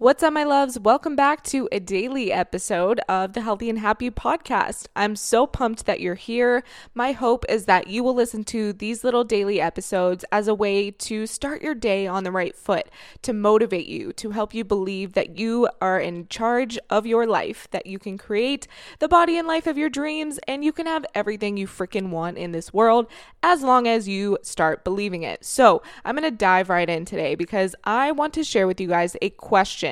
What's up, my loves? Welcome back to a daily episode of the Healthy and Happy podcast. I'm so pumped that you're here. My hope is that you will listen to these little daily episodes as a way to start your day on the right foot, to motivate you, to help you believe that you are in charge of your life, that you can create the body and life of your dreams, and you can have everything you freaking want in this world as long as you start believing it. So, I'm going to dive right in today because I want to share with you guys a question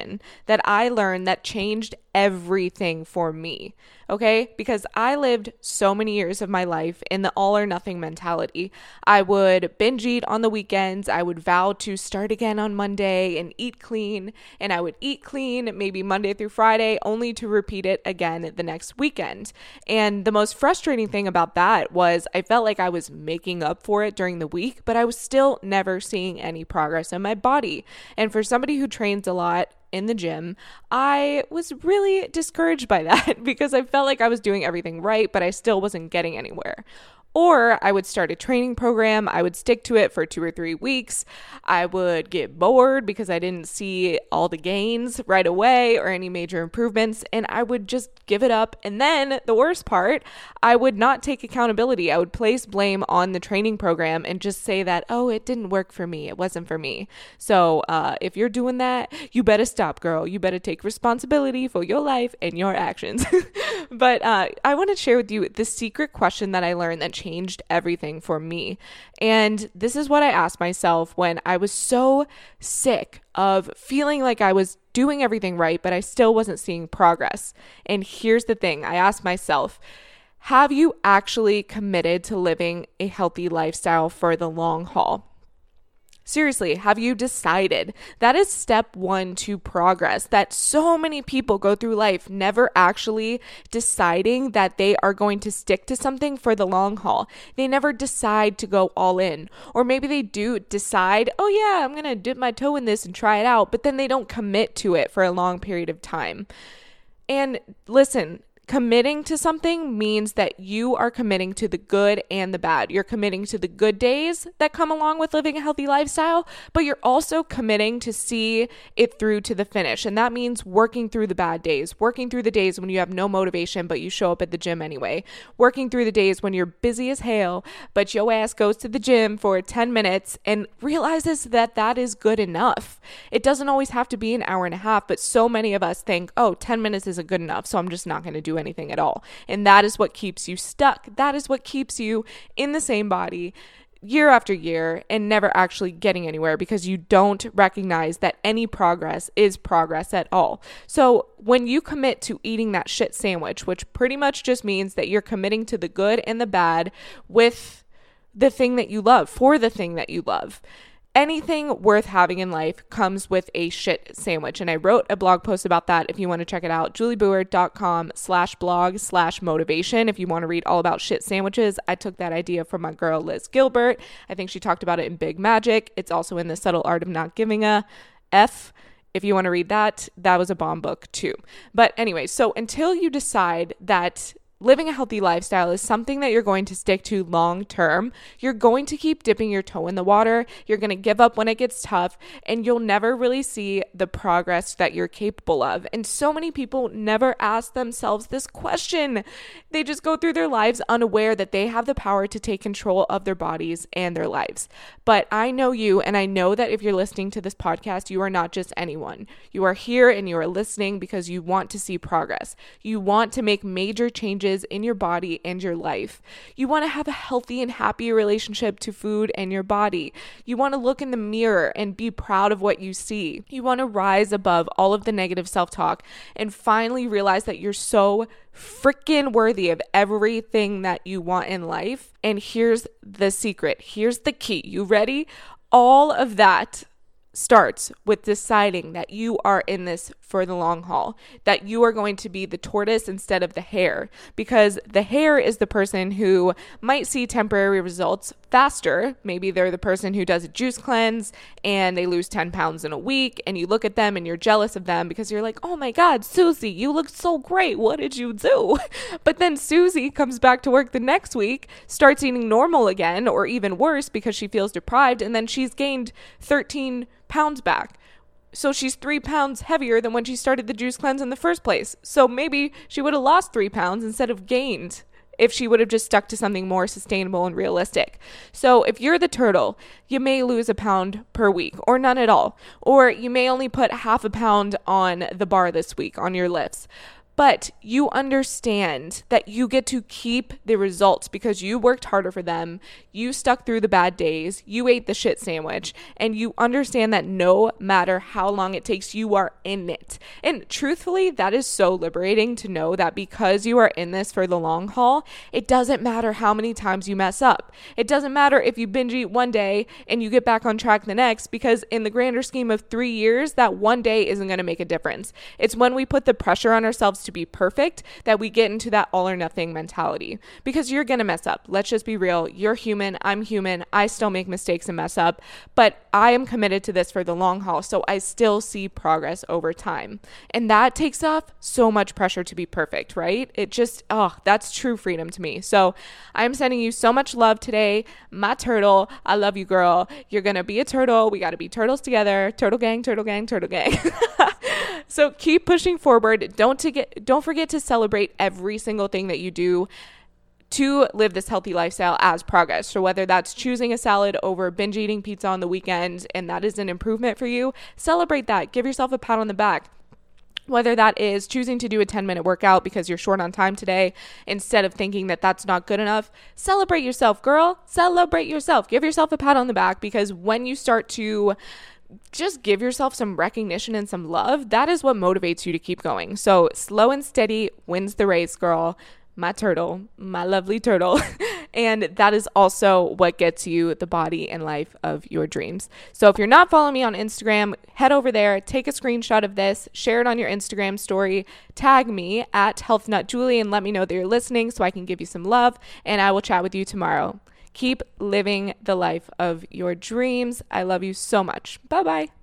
that I learned that changed everything for me. Okay? Because I lived so many years of my life in the all or nothing mentality. I would binge eat on the weekends. I would vow to start again on Monday and eat clean. And I would eat clean maybe Monday through Friday, only to repeat it again the next weekend. And the most frustrating thing about that was I felt like I was making up for it during the week, but I was still never seeing any progress in my body. And for somebody who trains a lot, in the gym, I was really discouraged by that because I felt like I was doing everything right, but I still wasn't getting anywhere. Or I would start a training program. I would stick to it for two or three weeks. I would get bored because I didn't see all the gains right away or any major improvements. And I would just give it up. And then the worst part, I would not take accountability. I would place blame on the training program and just say that, oh, it didn't work for me. It wasn't for me. So uh, if you're doing that, you better stop, girl. You better take responsibility for your life and your actions. but uh, I want to share with you the secret question that I learned that changed everything for me. And this is what I asked myself when I was so sick of feeling like I was doing everything right, but I still wasn't seeing progress. And here's the thing I asked myself, have you actually committed to living a healthy lifestyle for the long haul? Seriously, have you decided? That is step one to progress. That so many people go through life never actually deciding that they are going to stick to something for the long haul. They never decide to go all in. Or maybe they do decide, oh yeah, I'm going to dip my toe in this and try it out, but then they don't commit to it for a long period of time. And listen, Committing to something means that you are committing to the good and the bad. You're committing to the good days that come along with living a healthy lifestyle, but you're also committing to see it through to the finish. And that means working through the bad days, working through the days when you have no motivation, but you show up at the gym anyway, working through the days when you're busy as hell, but your ass goes to the gym for 10 minutes and realizes that that is good enough. It doesn't always have to be an hour and a half, but so many of us think, oh, 10 minutes isn't good enough, so I'm just not going to do anything at all. And that is what keeps you stuck. That is what keeps you in the same body year after year and never actually getting anywhere because you don't recognize that any progress is progress at all. So, when you commit to eating that shit sandwich, which pretty much just means that you're committing to the good and the bad with the thing that you love, for the thing that you love, anything worth having in life comes with a shit sandwich. And I wrote a blog post about that if you want to check it out. julieboer.com slash blog slash motivation. If you want to read all about shit sandwiches, I took that idea from my girl Liz Gilbert. I think she talked about it in Big Magic. It's also in The Subtle Art of Not Giving a F. If you want to read that, that was a bomb book too. But anyway, so until you decide that living a healthy lifestyle is something that you're going to stick to long term. You're going to keep dipping your toe in the water. You're going to give up when it gets tough, and you'll never really see the progress that you're capable of. And so many people never ask themselves this question. They just go through their lives unaware that they have the power to take control of their bodies and their lives. But I know you, and I know that if you're listening to this podcast, you are not just anyone. You are here and you are listening because you want to see progress. You want to make major changes changes in your body and your life. You want to have a healthy and happy relationship to food and your body. You want to look in the mirror and be proud of what you see. You want to rise above all of the negative self talk and finally realize that you're so freaking worthy of everything that you want in life. And here's the secret here's the key. You ready? All of that starts with deciding that you are in this for the long haul, that you are going to be the tortoise instead of the hare, because the hare is the person who might see temporary results faster. Maybe they're the person who does a juice cleanse and they lose 10 pounds in a week, and you look at them and you're jealous of them because you're like, oh my God, Susie, you look so great. What did you do? But then Susie comes back to work the next week, starts eating normal again, or even worse because she feels deprived, and then she's gained 13 pounds back. So she's three pounds heavier than when she started the juice cleanse in the first place. So maybe she would have lost three pounds instead of gained if she would have just stuck to something more sustainable and realistic. So if you're the turtle, you may lose a pound per week or none at all. Or you may only put half a pound on the bar this week on your lifts but you understand that you get to keep the results because you worked harder for them, you stuck through the bad days, you ate the shit sandwich, and you understand that no matter how long it takes, you are in it. And truthfully, that is so liberating to know that because you are in this for the long haul, it doesn't matter how many times you mess up. It doesn't matter if you binge eat one day and you get back on track the next, because in the grander scheme of three years, that one day isn't going to make a difference. It's when we put the pressure on ourselves to be perfect that we get into that all or nothing mentality because you're going to mess up. Let's just be real. You're human. I'm human. I still make mistakes and mess up, but I am committed to this for the long haul. So I still see progress over time. And that takes off so much pressure to be perfect, right? It just, oh, that's true freedom to me. So I'm sending you so much love today. My turtle, I love you, girl. You're going to be a turtle. We got to be turtles together. Turtle gang, turtle gang, turtle gang. so keep pushing forward. Don't get don't forget to celebrate every single thing that you do to live this healthy lifestyle as progress. So whether that's choosing a salad over binge eating pizza on the weekend and that is an improvement for you, celebrate that. Give yourself a pat on the back whether that is choosing to do a 10 minute workout because you're short on time today instead of thinking that that's not good enough, celebrate yourself, girl. Celebrate yourself. Give yourself a pat on the back because when you start to just give yourself some recognition and some love. That is what motivates you to keep going. So, slow and steady wins the race, girl. My turtle, my lovely turtle. and that is also what gets you the body and life of your dreams. So, if you're not following me on Instagram, head over there, take a screenshot of this, share it on your Instagram story, tag me at HealthNutJulie, and let me know that you're listening so I can give you some love. And I will chat with you tomorrow. Keep living the life of your dreams. I love you so much. Bye bye.